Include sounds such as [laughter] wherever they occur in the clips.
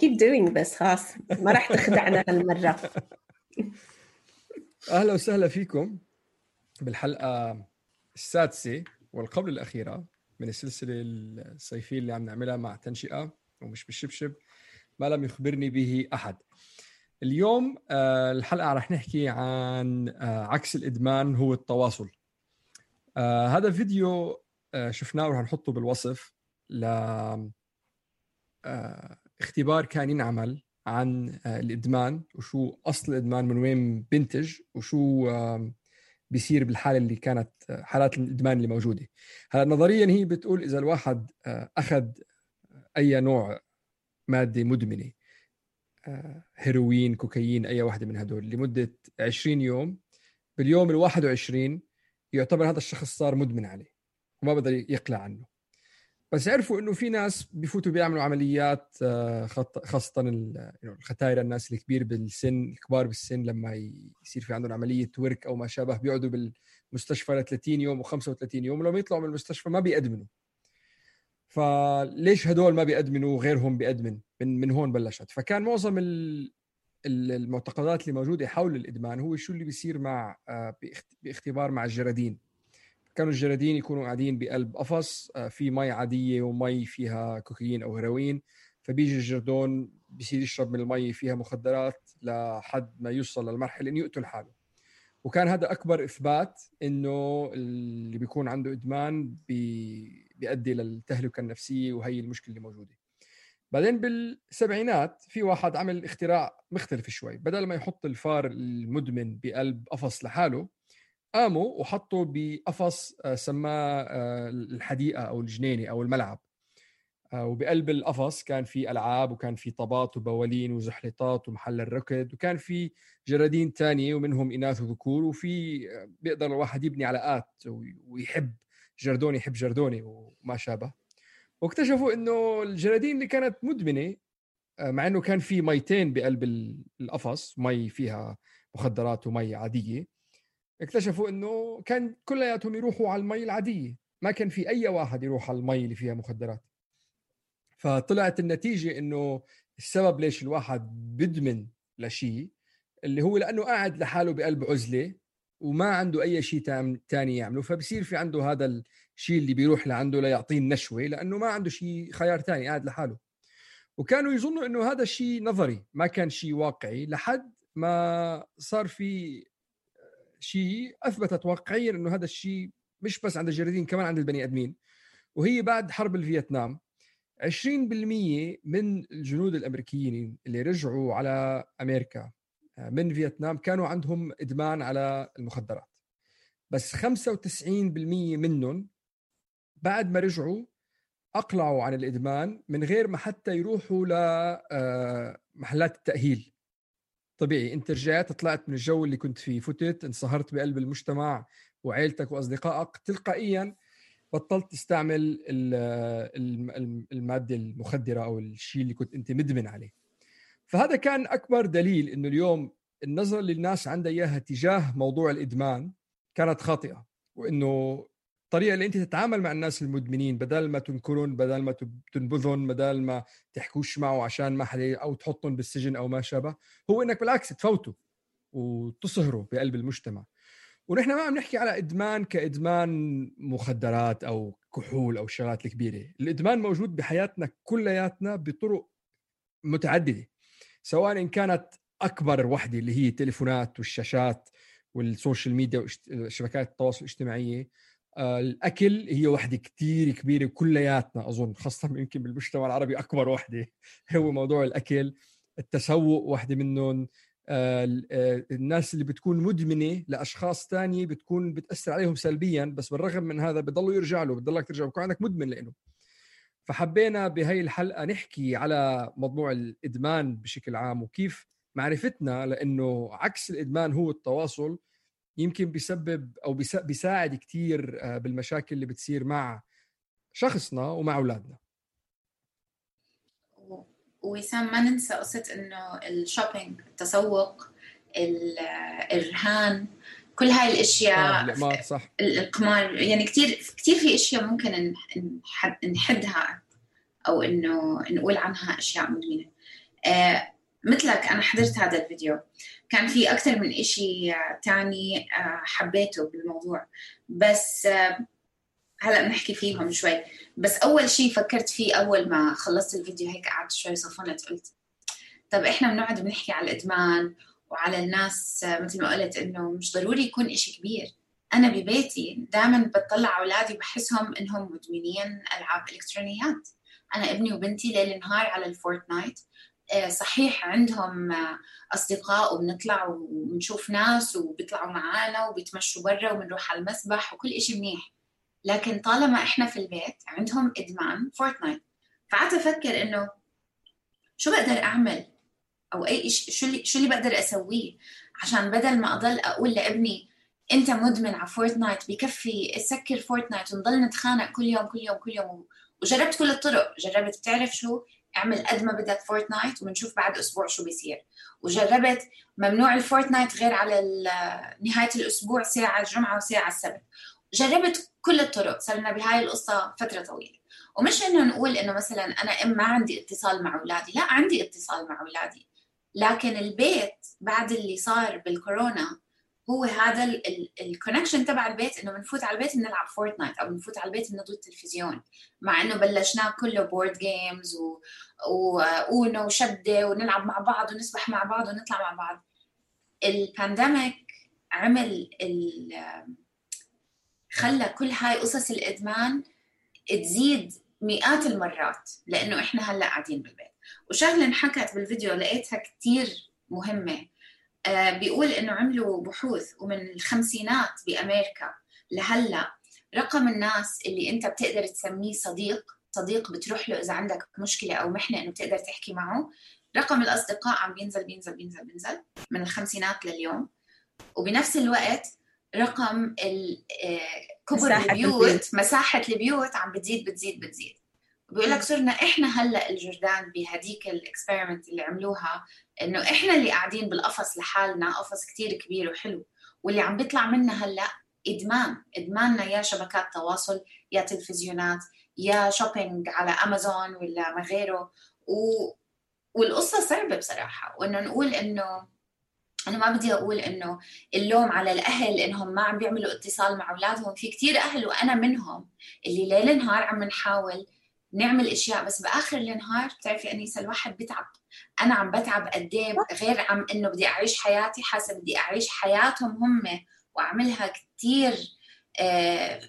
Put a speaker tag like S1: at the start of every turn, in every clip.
S1: Keep doing this خلاص ما راح تخدعنا هالمرة [laughs]
S2: أهلا وسهلا فيكم بالحلقة السادسة والقبل الأخيرة من السلسلة الصيفية اللي عم نعملها مع تنشئة ومش بالشبشب ما لم يخبرني به أحد. اليوم آه، الحلقة رح نحكي عن آه، عكس الإدمان هو التواصل. آه، هذا فيديو شفناه ورح نحطه بالوصف ل اختبار كان ينعمل عن آه، الإدمان وشو أصل الإدمان من وين بنتج وشو بيصير بالحالة اللي كانت آه، حالات الإدمان اللي موجودة. هلا نظريا هي بتقول إذا الواحد آه، أخذ أي نوع مادة مدمنة هيروين كوكايين أي واحدة من هدول لمدة 20 يوم باليوم ال 21 يعتبر هذا الشخص صار مدمن عليه وما بقدر يقلع عنه. بس عرفوا إنه في ناس بفوتوا بيعملوا عمليات آه، خاصة ال- you know، الختايرة الناس الكبير بالسن الكبار بالسن لما يصير في عندهم عملية ورك أو ما شابه بيقعدوا بالمستشفى ل 30 يوم و35 يوم ولما يطلعوا من المستشفى ما بيأدمنوا. فليش هدول ما بيأدمنوا وغيرهم بيأدمن؟ من من هون بلشت. فكان معظم ال- ال- المعتقدات اللي موجودة حول الإدمان هو شو اللي بيصير مع آه، باخت- باختبار مع الجرادين. كانوا الجرادين يكونوا قاعدين بقلب قفص آه، في مي عادية ومي فيها كوكايين أو هيروين. فبيجي الجردون بيصير يشرب من المي فيها مخدرات لحد ما يوصل للمرحلة إنه يقتل حاله. وكان هذا أكبر إثبات إنه اللي بيكون عنده إدمان بي بيؤدي للتهلكة النفسية وهي المشكلة اللي موجوده بعدين بالسبعينات في واحد عمل اختراع مختلف شوي. بدل ما يحط الفار المدمن بقلب قفص لحاله قاموا وحطوا بقفص آه، سماه آه، الحديقة أو الجنينة أو الملعب. آه، وبقلب القفص كان في ألعاب وكان في طابات وبوالين وزحلطات ومحل الركض وكان في جرادين تانية ومنهم إناث وذكور وفي بيقدر الواحد يبني علاقات وي- ويحب جردوني يحب جردوني وما شابه. واكتشفوا إنه الجرادين اللي كانت مدمنة مع إنه كان في ميتين بقلب ال- القفص مي فيها مخدرات ومي عادية اكتشفوا إنه كان كلياتهم يروحوا على المي العاديه ما كان في أي واحد يروح على المي اللي فيها مخدرات. فطلعت النتيجة إنه السبب ليش الواحد بدمن لشيء اللي هو لأنه قاعد لحاله بقلب عزلة وما عنده أي شيء تاني يعمله. فبصير في عنده هذا الشيء اللي بيروح لعنده ليعطيه النشوة لأنه ما عنده شيء خيار تاني قاعد لحاله. وكانوا يظنوا إنه هذا الشيء نظري ما كان شيء واقعي لحد ما صار في شيء أثبتت واقعيا إنه هذا الشيء مش بس عند الجرادين كمان عند البني آدمين. وهي بعد حرب الفيتنام 20% من الجنود الأمريكيين اللي رجعوا على أمريكا آه، من فيتنام كانوا عندهم إدمان على المخدرات. بس 95% منهم بعد ما رجعوا أقلعوا عن الإدمان من غير ما حتى يروحوا لمحلات التأهيل. طبيعي. انت رجعت طلعت من الجو اللي كنت فيه فتت انصهرت بقلب المجتمع وعيلتك وأصدقائك تلقائيا بطلت تستعمل ال- الم- الم- المادة المخدرة أو الشيء اللي كنت أنت مدمن عليه. فهذا كان أكبر دليل إنه اليوم النظره اللي الناس عندها إياها تجاه موضوع الإدمان كانت خاطئة وإنه الطريقة اللي أنت تتعامل مع الناس المدمنين بدل ما تنكرهم بدل ما تنبذهم بدل ما تحكوش معه عشان ما حدا أو تحطهم بالسجن أو ما شابه هو إنك بالعكس تفوته وتصهره بقلب المجتمع. ونحن ما عم نحكي على إدمان كإدمان مخدرات أو كحول أو الشغلات الكبيرة. الإدمان موجود بحياتنا كلياتنا بطرق متعددة. سواء إن كانت أكبر وحدة اللي هي التليفونات والشاشات والسوشيال ميديا وشبكات التواصل الاجتماعية الأكل هي وحدة كثير كبيرة كلياتنا أظن خاصة [laughs] يمكن بالمجتمع العربي أكبر وحدة. هو موضوع الأكل التسوق وحدة منهم آه، آه، الناس اللي بتكون مدمنة لأشخاص تانية بتكون بتأثر عليهم سلبيا بس بالرغم من هذا بضلوا يرجع له بتضلك ترجع بكون عندك مدمن لإنه. فحبينا بهي الحلقة نحكي على موضوع الإدمان بشكل عام وكيف معرفتنا لإنه عكس الإدمان هو التواصل يمكن بيسبب أو بيساعد كثير آه، بالمشاكل اللي بتصير مع شخصنا ومع أولادنا.
S3: وسام ما ننسى قصة إنه الشوبينج التسوق الرهان كل هاي الأشياء
S2: آه صح.
S3: القمار يعني كثير كثير في أشياء ممكن نحدها أو إنه نقول عنها أشياء مدمنة. آه مثلك أنا حضرت هذا الفيديو. كان في أكثر من إشي تاني آه حبيته بالموضوع. بس آه هلأ بنحكي فيهم شوي. بس أول شيء فكرت فيه أول ما خلصت الفيديو هيك قعدت شوي صفنت قلت طب إحنا بنقعد بنحكي على الإدمان وعلى الناس مثل ما قلت إنه مش ضروري يكون إشي كبير. أنا ببيتي دائما بطلع أولادي بحسهم إنهم مدمنين ألعاب إلكترونيات. أنا ابني وبنتي ليل نهار على ال Fortnite. آه، صحيح عندهم أصدقاء وبنطلع وبنشوف ناس وبيطلعوا معانا وبيتمشوا برا وبنروح على المسبح وكل إشي منيح. لكن طالما إحنا في البيت عندهم إدمان Fortnite. فقعدت أفكر إنه شو بقدر أعمل؟ أو أي شو اللي شو اللي بقدر أسويه؟ عشان بدل ما أضل أقول لابني أنت مدمن على Fortnite بكفي سكر Fortnite ونضل نتخانق كل يوم كل يوم كل يوم. وجربت كل الطرق. جربت بتعرف شو؟ اعمل قد ما بدك Fortnite وبنشوف بعد أسبوع شو بيصير. وجربت ممنوع ال Fortnite غير على نهاية الأسبوع ساعة الجمعة وساعة السبت. جربت كل الطرق صرنا بهاي القصة فترة طويلة. ومش إنه نقول إنه مثلا أنا إم ما عندي اتصال مع أولادي لا عندي اتصال مع أولادي. لكن البيت بعد اللي صار بالكورونا هو هذا ال connection تبع البيت إنه بنفوت على البيت بنلعب Fortnite أو بنفوت على البيت بنضوي التلفزيون. مع إنه بلشناه كله board games و... و Uno وشدة ونلعب مع بعض ونسبح مع بعض ونطلع مع بعض. ال pandemic عمل ال... خلى كل هاي قصص الإدمان تزيد مئات المرات لإنه إحنا هلأ قاعدين بالبيت. وشغلة انحكت بالفيديو لقيتها كثير مهمة. بيقول إنه عملوا بحوث ومن الخمسينات بأمريكا لهلأ رقم الناس اللي أنت بتقدر تسميه صديق صديق بتروح له إذا عندك مشكلة أو محنة إنه بتقدر تحكي معه رقم الأصدقاء عم بينزل بينزل بينزل بينزل من الخمسينات لليوم. وبنفس الوقت رقم آه، كبر البيوت مساحة البيوت عم بتزيد بتزيد بتزيد. بيقول لك صرنا إحنا هلأ الجردان بهديك ال experiment اللي عملوها إنه إحنا اللي قاعدين بالقفص لحالنا قفص كتير كبير وحلو. واللي عم بيطلع منا هلأ إدمان إدماننا يا شبكات تواصل يا تلفزيونات يا shopping على امازون ولا ما غيره. و... والقصة صعبة بصراحة. وإنه نقول إنه أنا ما بدي أقول إنه اللوم على الأهل إنهم ما عم بيعملوا اتصال مع أولادهم. في كثير أهل وأنا منهم اللي ليل نهار عم نحاول نعمل أشياء بس بآخر النهار بتعرفي أنيسة الواحد بتعب أنا عم بتعب قد إيه؟ غير عم إنه بدي أعيش حياتي حاسة بدي أعيش حياتهم هم وأعملها كثير آه،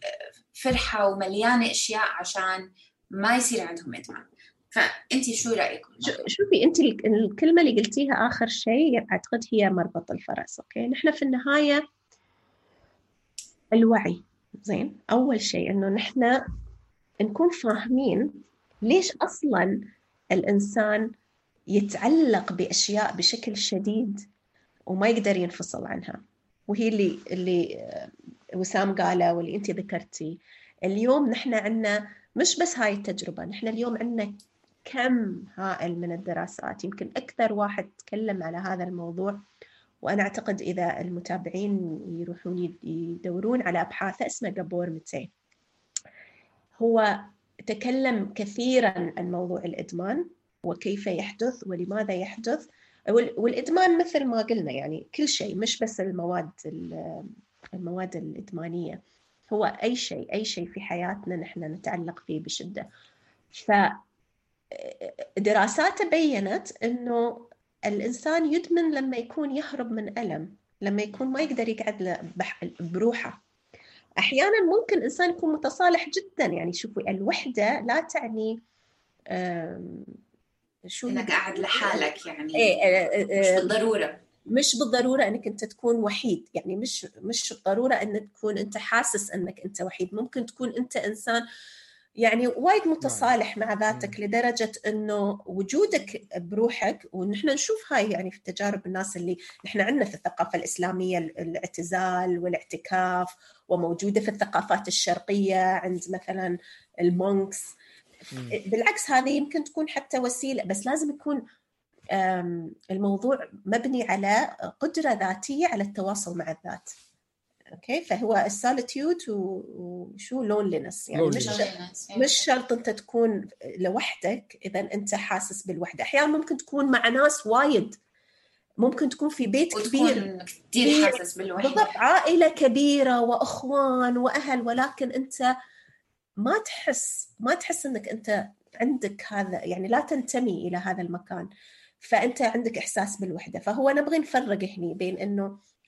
S3: فرحة ومليانة أشياء عشان ما يصير عندهم إدمان. فانت شو رايك
S1: شوفي انت الكلمة اللي قلتيها آخر شيء أعتقد هي مربط الفرس أوكي؟ نحن في النهاية الوعي زين؟ أول شيء إنه نحن نكون فاهمين ليش أصلا الإنسان يتعلق بأشياء بشكل شديد وما يقدر ينفصل عنها. وهي اللي اللي وسام قاله واللي أنت ذكرتي. اليوم نحن عندنا مش بس هاي التجربة نحن اليوم عندنا كم هائل من الدراسات. يمكن أكثر واحد تكلم على هذا الموضوع وأنا أعتقد إذا المتابعين يروحون يدورون على أبحاثه اسمه جابور ميتي هو تكلم كثيرا عن موضوع الإدمان وكيف يحدث ولماذا يحدث. وال- والإدمان مثل ما قلنا يعني كل شيء مش بس المواد ال- المواد الإدمانية. هو أي شيء أي شيء في حياتنا نحن نتعلق فيه بشدة. ف دراسات بينت إنه الإنسان يدمن لما يكون يهرب من ألم لما يكون ما يقدر يقعد بروحه. أحيانا ممكن إنسان يكون متصالح جدا يعني شوفي الوحدة لا تعني شو
S3: إنك قاعد لحالك يعني
S1: إيه آه،
S3: مش
S1: آه،
S3: بالضرورة.
S1: مش بالضرورة إنك أنت تكون وحيد يعني مش مش بالضرورة إنك تكون أنت حاسس إنك أنت وحيد. ممكن تكون أنت إنسان يعني وايد متصالح مع ذاتك لدرجة إنه وجودك بروحك ونحن نشوف هاي يعني في تجارب الناس اللي نحن عندنا في الثقافة الإسلامية الاعتزال والاعتكاف وموجودة في الثقافات الشرقية عند مثلا المونكس. بالعكس هذه يمكن تكون حتى وسيلة بس لازم يكون الموضوع مبني على قدرة ذاتية على التواصل مع الذات. Okay؟ فهو ال solitude وشو loneliness يعني مش
S3: Loneliness.
S1: مش شرط أنت تكون لوحدك إذا أنت حاسس بالوحدة. أحيانا ممكن تكون مع ناس وايد. ممكن تكون في بيت كبير.
S3: كثير حاسس بالوحدة.
S1: بالضبط. عائلة كبيرة وأخوان وأهل ولكن أنت ما تحس ما تحس إنك أنت عندك هذا يعني لا تنتمي إلى هذا المكان. فأنت عندك إحساس بالوحدة. فهو نبغي نفرق هني بين إنه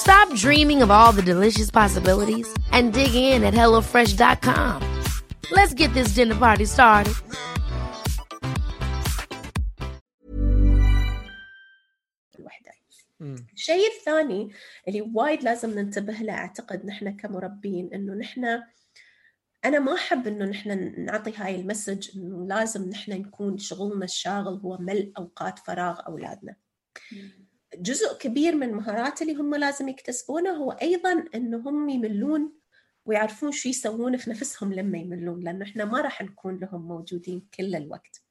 S4: Stop dreaming of all the delicious possibilities and dig in at HelloFresh.com. Let's get this dinner party started.
S2: مم.
S1: الشيء الثاني اللي وايد لازم ننتبه له أعتقد نحن كمربين إنه نحن أنا ما أحب إنه نحن نعطي هاي المسج إنه لازم نحن نكون شغلنا الشاغل هو ملء أوقات فراغ أولادنا جزء كبير من المهارات اللي هم لازم يكتسبونه هو أيضا انه هم يملون ويعرفون شو يسوون في نفسهم لما يملون لأنه إحنا ما راح نكون لهم موجودين كل الوقت.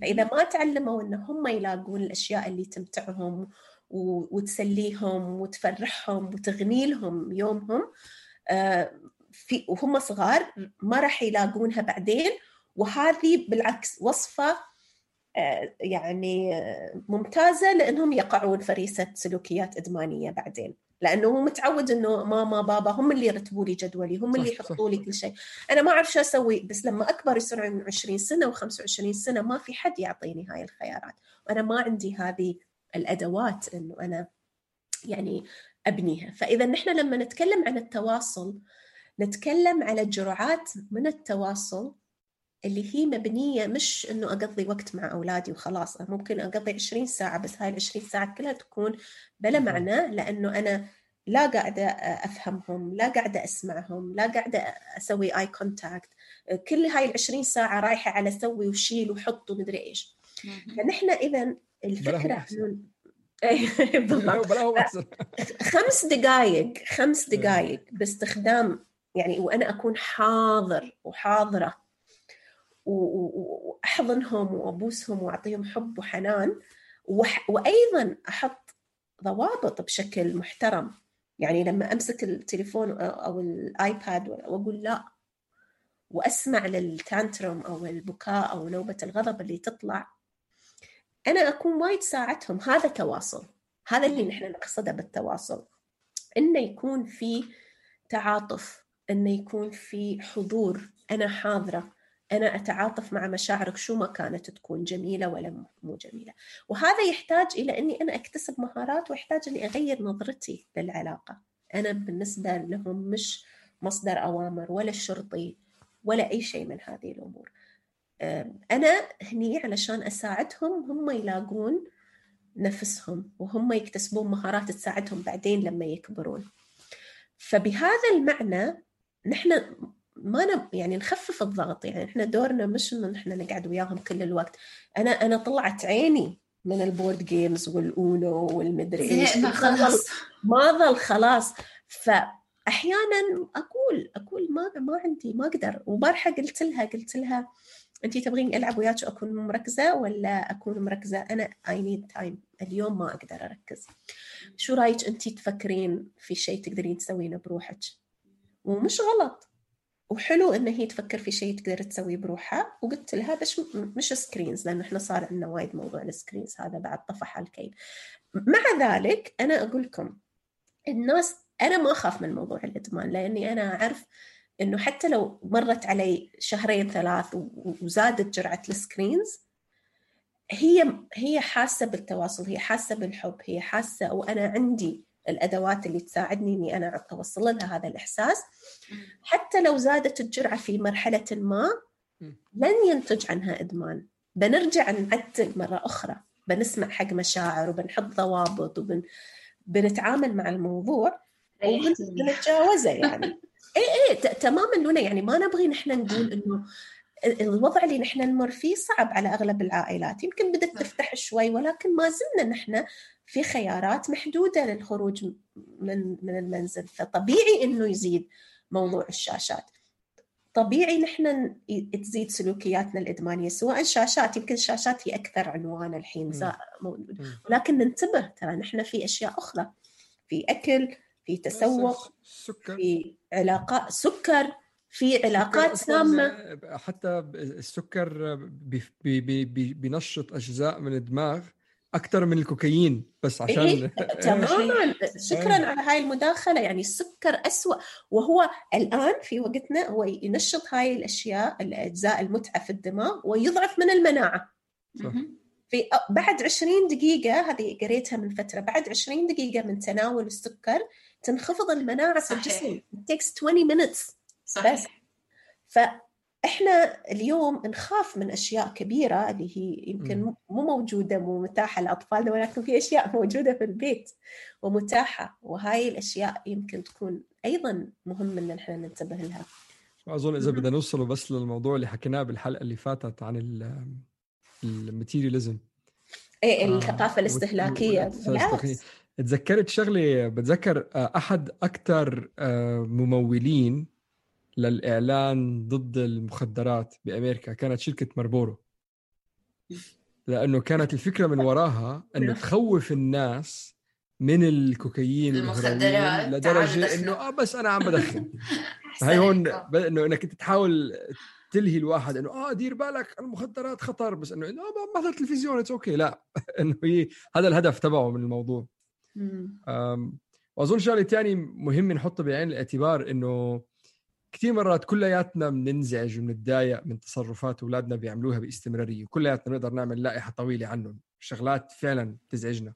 S1: فإذا ما تعلموا إن هم يلاقون الأشياء اللي تمتعهم وتسليهم وتفرحهم وتغني لهم يومهم آه، في وهم صغار ما راح يلاقونها بعدين وهذه بالعكس وصفة يعني ممتازة لأنهم يقعون فريسه سلوكيات إدمانية بعدين. لأنه هو متعود إنه ماما بابا هم اللي يرتبوا لي جدولي هم اللي. يحطوا لي كل شيء. أنا ما أعرف شو أسوي بس لما أكبر يصير عمري 20 سنة و25 سنة ما في حد يعطيني هاي الخيارات. وأنا ما عندي هذه الأدوات إنه أنا يعني أبنيها. فإذا نحن لما نتكلم عن التواصل نتكلم على جرعات من التواصل اللي هي مبنية مش إنه أقضي وقت مع أولادي وخلاص أنا ممكن أقضي 20 ساعة بس هاي ال 20 ساعة كلها تكون بلا معنى لأنه أنا لا قاعدة أفهمهم لا قاعدة أسمعهم لا قاعدة أسوي اي contact كل هاي ال 20 ساعة رايحة على سوي وشيل وحط ومدري إيش. فنحن. إنه- [laughs]
S2: بلاهم أحسن. [laughs]
S1: خمس دقائق خمس دقائق باستخدام يعني وأنا أكون حاضر وحاضرة. و- و- وأحضنهم وأبوسهم وأعطيهم حب وحنان وح- وأيضا أحط ضوابط بشكل محترم. يعني لما أمسك التليفون أو الآيباد وأقول لا وأسمع للتانترم أو البكاء أو نوبة الغضب اللي تطلع أنا أكون وايد ساعتهم. هذا تواصل. هذا اللي نحن نقصده بالتواصل. إنه يكون في تعاطف إنه يكون في حضور. أنا حاضرة. أنا أتعاطف مع مشاعرك شو ما كانت تكون جميلة ولا مو جميلة. وهذا يحتاج إلى إني أنا أكتسب مهارات ويحتاج إني أغير نظرتي للعلاقة. أنا بالنسبة لهم مش مصدر أوامر ولا الشرطي ولا أي شيء من هذه الأمور. أم، أنا هني علشان أساعدهم هم يلاقون نفسهم وهم يكتسبون مهارات تساعدهم بعدين لما يكبرون. فبهذا المعنى نحن ما نب يعني نخفف الضغط يعني إحنا دورنا مش إنه إحنا نقعد وياهم كل الوقت. أنا أنا طلعت عيني من ال board games وال Uno والمدري إيش
S3: زهقنا خلاص.
S1: ما ظل خلاص. فاحيانا أقول أقول ما ما عندي ما أقدر. وبارحة قلت لها قلت لها انت تبغين ألعب وياك واكون مركزة ولا أكون مركزة؟ أنا I need time اليوم ما أقدر أركز. شو رأيك انت تفكرين في شيء تقدرين تسوينه بروحك؟ ومش غلط. وحلو ان هي تفكر في شيء تقدر تسويه بروحها. وقلت لها م- مش screens لأن إحنا صار عندنا وايد موضوع ال screens هذا بعد طفح الكيل مع ذلك أنا أقول لكم الناس أنا ما أخاف من موضوع الإدمان لأني أنا أعرف إنه حتى لو مرت علي شهرين ثلاث وزادت جرعة ال screens هي هي حاسة بالتواصل هي حاسة بالحب هي حاسة وأنا عندي الأدوات اللي تساعدني إني أنا اوصل لها هذا الإحساس. حتى لو زادت الجرعة في مرحلة ما لن ينتج عنها إدمان. بنرجع نعدل مرة أخرى. بنسمع حق مشاعر وبنحط ضوابط وبن بنتعامل مع الموضوع. وبنتجاوزه يعني. اي [laughs] اي ت- تماما لونا يعني ما نبغي نحن نقول إنه الوضع اللي نحن نمر فيه صعب على أغلب العائلات. يمكن بدات
S3: صح.
S1: تفتح شوي ولكن ما زلنا نحن في خيارات محدودة للخروج من من المنزل. فطبيعي إنه يزيد موضوع الشاشات. طبيعي نحن تزيد سلوكياتنا الإدمانية سواء شاشات يمكن الشاشات هي أكثر عنوان الحين موجود. ولكن ننتبه ترى نحن في أشياء أخرى. في أكل في تسوق في علاقات سكر. في علاقات سامه
S2: حتى السكر بي بي بي بي بينشط أجزاء من الدماغ أكثر من الكوكايين بس عشان [laughs]
S1: إيه تماما. شكرا
S2: إيه.
S1: على هاي المداخلة. يعني السكر أسوأ. وهو الآن في وقتنا هو ينشط هاي الأشياء الأجزاء المتعة في الدماغ ويضعف من المناعة.
S3: مهم.
S1: في بعد 20 دقيقة هذه قريتها من فترة بعد 20 دقيقة من تناول السكر تنخفض المناعة في. الجسم. It takes 20 minutes.
S3: صحيح
S1: فإحنا اليوم نخاف من أشياء كبيرة اللي هي يمكن
S2: مم.
S1: مو موجودة مو متاحة لأطفالنا ولكن في أشياء موجودة في البيت ومتاحة وهاي الأشياء يمكن تكون أيضا مهم إن إحنا ننتبه لها
S2: اظن إذا
S1: مهم.
S2: بدنا نوصله بس للموضوع اللي حكيناه بالحلقة اللي فاتت عن الماتيرياليزم
S1: إيه
S2: آه، والاستهلاكية.
S1: بالعكس
S2: تذكرت شغله بتذكر آه، أحد أكثر ممولين للإعلان ضد المخدرات بأمريكا كانت شركة ماربورو. لأنه كانت الفكرة من وراها إنه تخوف الناس من الكوكايين
S3: المخدرات، لدرجة.
S2: إنه آه بس أنا عم بدخن. [laughs] هاي هون إنه إنك أنت تحاول تلهي الواحد إنه آه دير بالك المخدرات خطر بس إنه إنه آه بحضر تلفزيون it's okay لا. [laughs] إنه هي هذا الهدف تبعه من الموضوع. وأظن شغلة ثانية مهم نحطها بعين الاعتبار إنه كثير مرات كلياتنا بننزعج وبنتضايق من تصرفات أولادنا بيعملوها باستمرارية. وكلياتنا بنقدر نعمل لائحة طويلة عنهم. شغلات فعلا تزعجنا.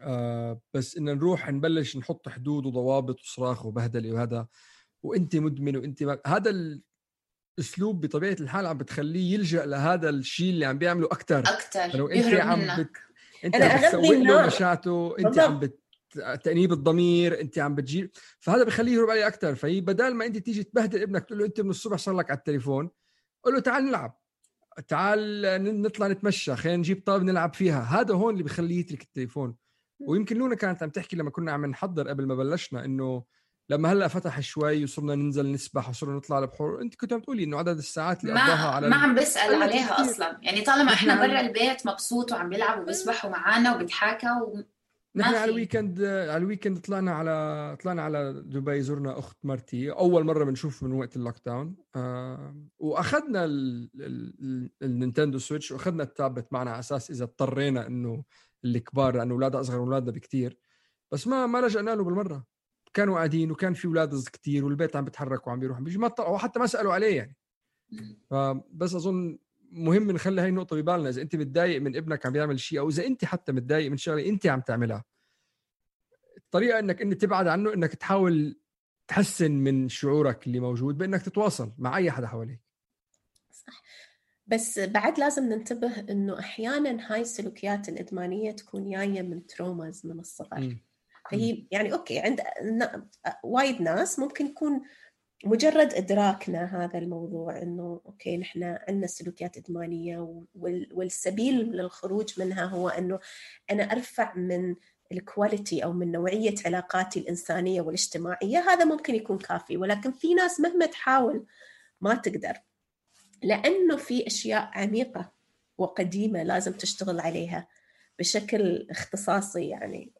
S2: آه بس إن نروح نبلش نحط حدود وضوابط وصراخ وبهدلة وهذا وأنت مدمن وأنت ما... هذا الاسلوب بطبيعة الحال عم بتخليه يلجأ لهذا الشيء اللي عم بيعمله أكثر
S3: أكثر
S2: لو انت عم بت...
S1: أنت
S2: عم بتسوق له. مشاته
S1: أنت.
S2: عم بت... تأنيب الضمير أنت عم بتجيب فهذا بخليه يهرب عليه أكثر فهي بدل ما أنت تيجي تبهدل ابنك تقول له أنت من الصبح صار لك على التليفون قول له تعال نلعب. تعال نطلع نتمشى خلينا نجيب طابة نلعب فيها. هذا هون اللي بخليه يترك التليفون. ويمكن لونا كانت عم تحكي لما كنا عم نحضر قبل ما بلشنا إنه لما هلأ فتح شوي وصرنا ننزل نسبح وصرنا نطلع البحور أنت كنت عم تقولي إنه عدد الساعات اللي قضاها على
S3: ما عم
S2: قلت
S3: عليها. أصلا. يعني طالما
S2: إحنا
S3: برا البيت مبسوط وعم بيلعب وبيسبحوا معنا وبيضحكوا و...
S2: نحن على.
S3: ال
S2: weekend على ال weekend طلعنا على طلعنا على دبي زرنا أخت مرتي أول مرة بنشوف من وقت ال lockdown آه وأخذنا ال- ال- ال- ال Nintendo Switch وأخذنا التابلت معنا على أساس إذا اضطرينا إنه الكبار لأنه اولادها أصغر من أولادنا بكثير بس ما ما لجأنا له بالمرة. كانوا قاعدين وكان في أولاد كثير والبيت عم بيتحرك وعم بيروح عم بيجي ما طلعوا حتى ما سألوا عليه يعني. فبس أظن مهم نخلي هاي النقطة ببالنا. إذا أنت متضايق من ابنك عم بيعمل شيء أو إذا أنت حتى متضايق من شغلة أنت عم تعملها الطريقة إنك أنت تبعد عنه إنك تحاول تحسن من شعورك اللي موجود بإنك تتواصل مع أي حدا حواليك.
S1: صح. بس بعد لازم ننتبه إنه أحيانا هاي السلوكيات الإدمانية تكون جاية من تروماز من الصغر.
S2: مم.
S1: فهي يعني okay عند وايد ناس ممكن يكون مجرد إدراكنا هذا الموضوع إنه okay نحن عندنا سلوكيات إدمانية وال- والسبيل للخروج منها هو إنه أنا أرفع من ال quality أو من نوعية علاقاتي الإنسانية والاجتماعية هذا ممكن يكون كافي ولكن في ناس مهما تحاول ما تقدر. لأنه في أشياء عميقة وقديمة لازم تشتغل عليها بشكل اختصاصي يعني.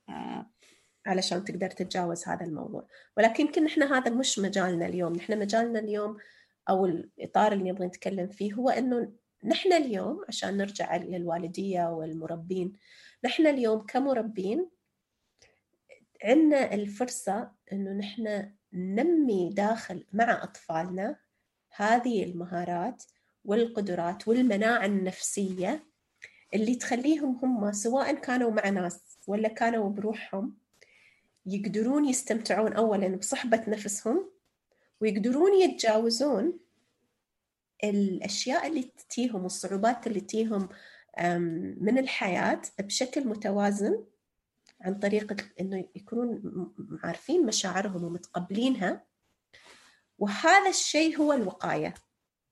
S1: علشان تقدر تتجاوز هذا الموضوع. ولكن يمكن نحن هذا مش مجالنا اليوم. نحن مجالنا اليوم أو الإطار اللي نبغى نتكلم فيه هو إنه نحن اليوم عشان نرجع للوالدية والمربين نحن اليوم كمربين عندنا الفرصة إنه نحن ننمي داخل مع أطفالنا هذه المهارات والقدرات والمناعة النفسية اللي تخليهم هم سواء كانوا مع ناس ولا كانوا بروحهم يقدرون يستمتعون اولا بصحبة نفسهم ويقدرون يتجاوزون الأشياء اللي تتيهم والصعوبات اللي تتيهم من الحياة بشكل متوازن عن طريق إنه يكونون عارفين مشاعرهم ومتقبلينها. وهذا الشيء هو الوقاية.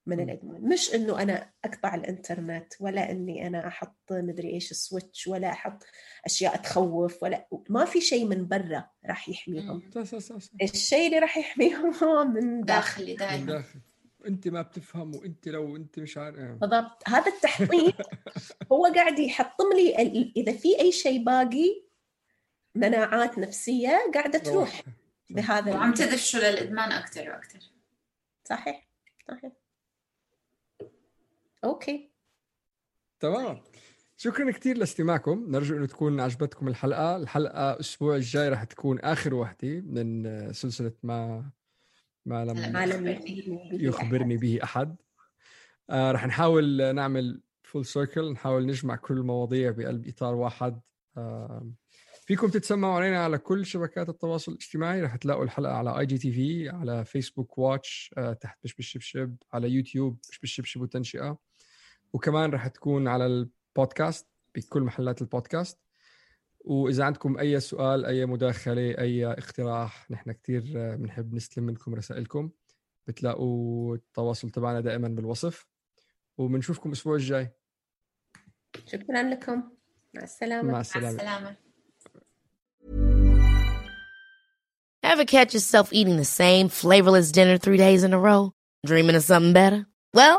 S1: من الادمان مش إنه أنا أقطع الإنترنت ولا إني أنا أحط مدري إيش سويتش ولا أحط أشياء تخوف ولا ما في شيء من برا راح يحميهم.
S2: صح صح صح صح.
S1: الشيء اللي راح يحميهم هو من داخل.
S3: داخلي دائما
S2: داخل. أنت ما بتفهم وأنت لو أنت مش عارف آه.
S1: بالضبط. هذا التحطيم [laughs] هو قاعد يحطم لي ال- إذا في أي شيء باقي مناعات نفسية قاعدة تروح بهذا
S3: وعم تدفشوا للإدمان أكثر وأكثر
S1: صحيح صحيح. okay.
S2: تمام. شكرا كثير لاستماعكم. نرجو إنه تكون عجبتكم الحلقة. الحلقة الأسبوع الجاي راح تكون آخر وحدة من سلسلة ما ما لم
S3: هلا
S1: ما لم
S3: يخبرني.
S1: به أحد.
S2: آه رح نحاول نعمل full circle نحاول نجمع كل المواضيع بقلب إطار واحد. آه فيكم تتسمعوا علينا على كل شبكات التواصل الاجتماعي. رح تلاقوا الحلقة على IGTV على فيسبوك Watch آه تحت بش بش شبشب على يوتيوب بش بش شبشب وتنشئة. وكمان رح تكون على البودكاست بكل محلات البودكاست. وإذا عندكم أي سؤال أي مداخلة أي اقتراح نحن كثير بنحب نستلم منكم رسائلكم. بتلاقوا التواصل تبعنا دائما بالوصف. وبنشوفكم الأسبوع الجاي.
S1: شكرا لكم. مع السلامة.
S2: مع
S3: مع
S2: السلامه
S3: السلامة.
S4: Ever catch yourself eating the same flavorless dinner three days in a row? Dreaming of something better? Well,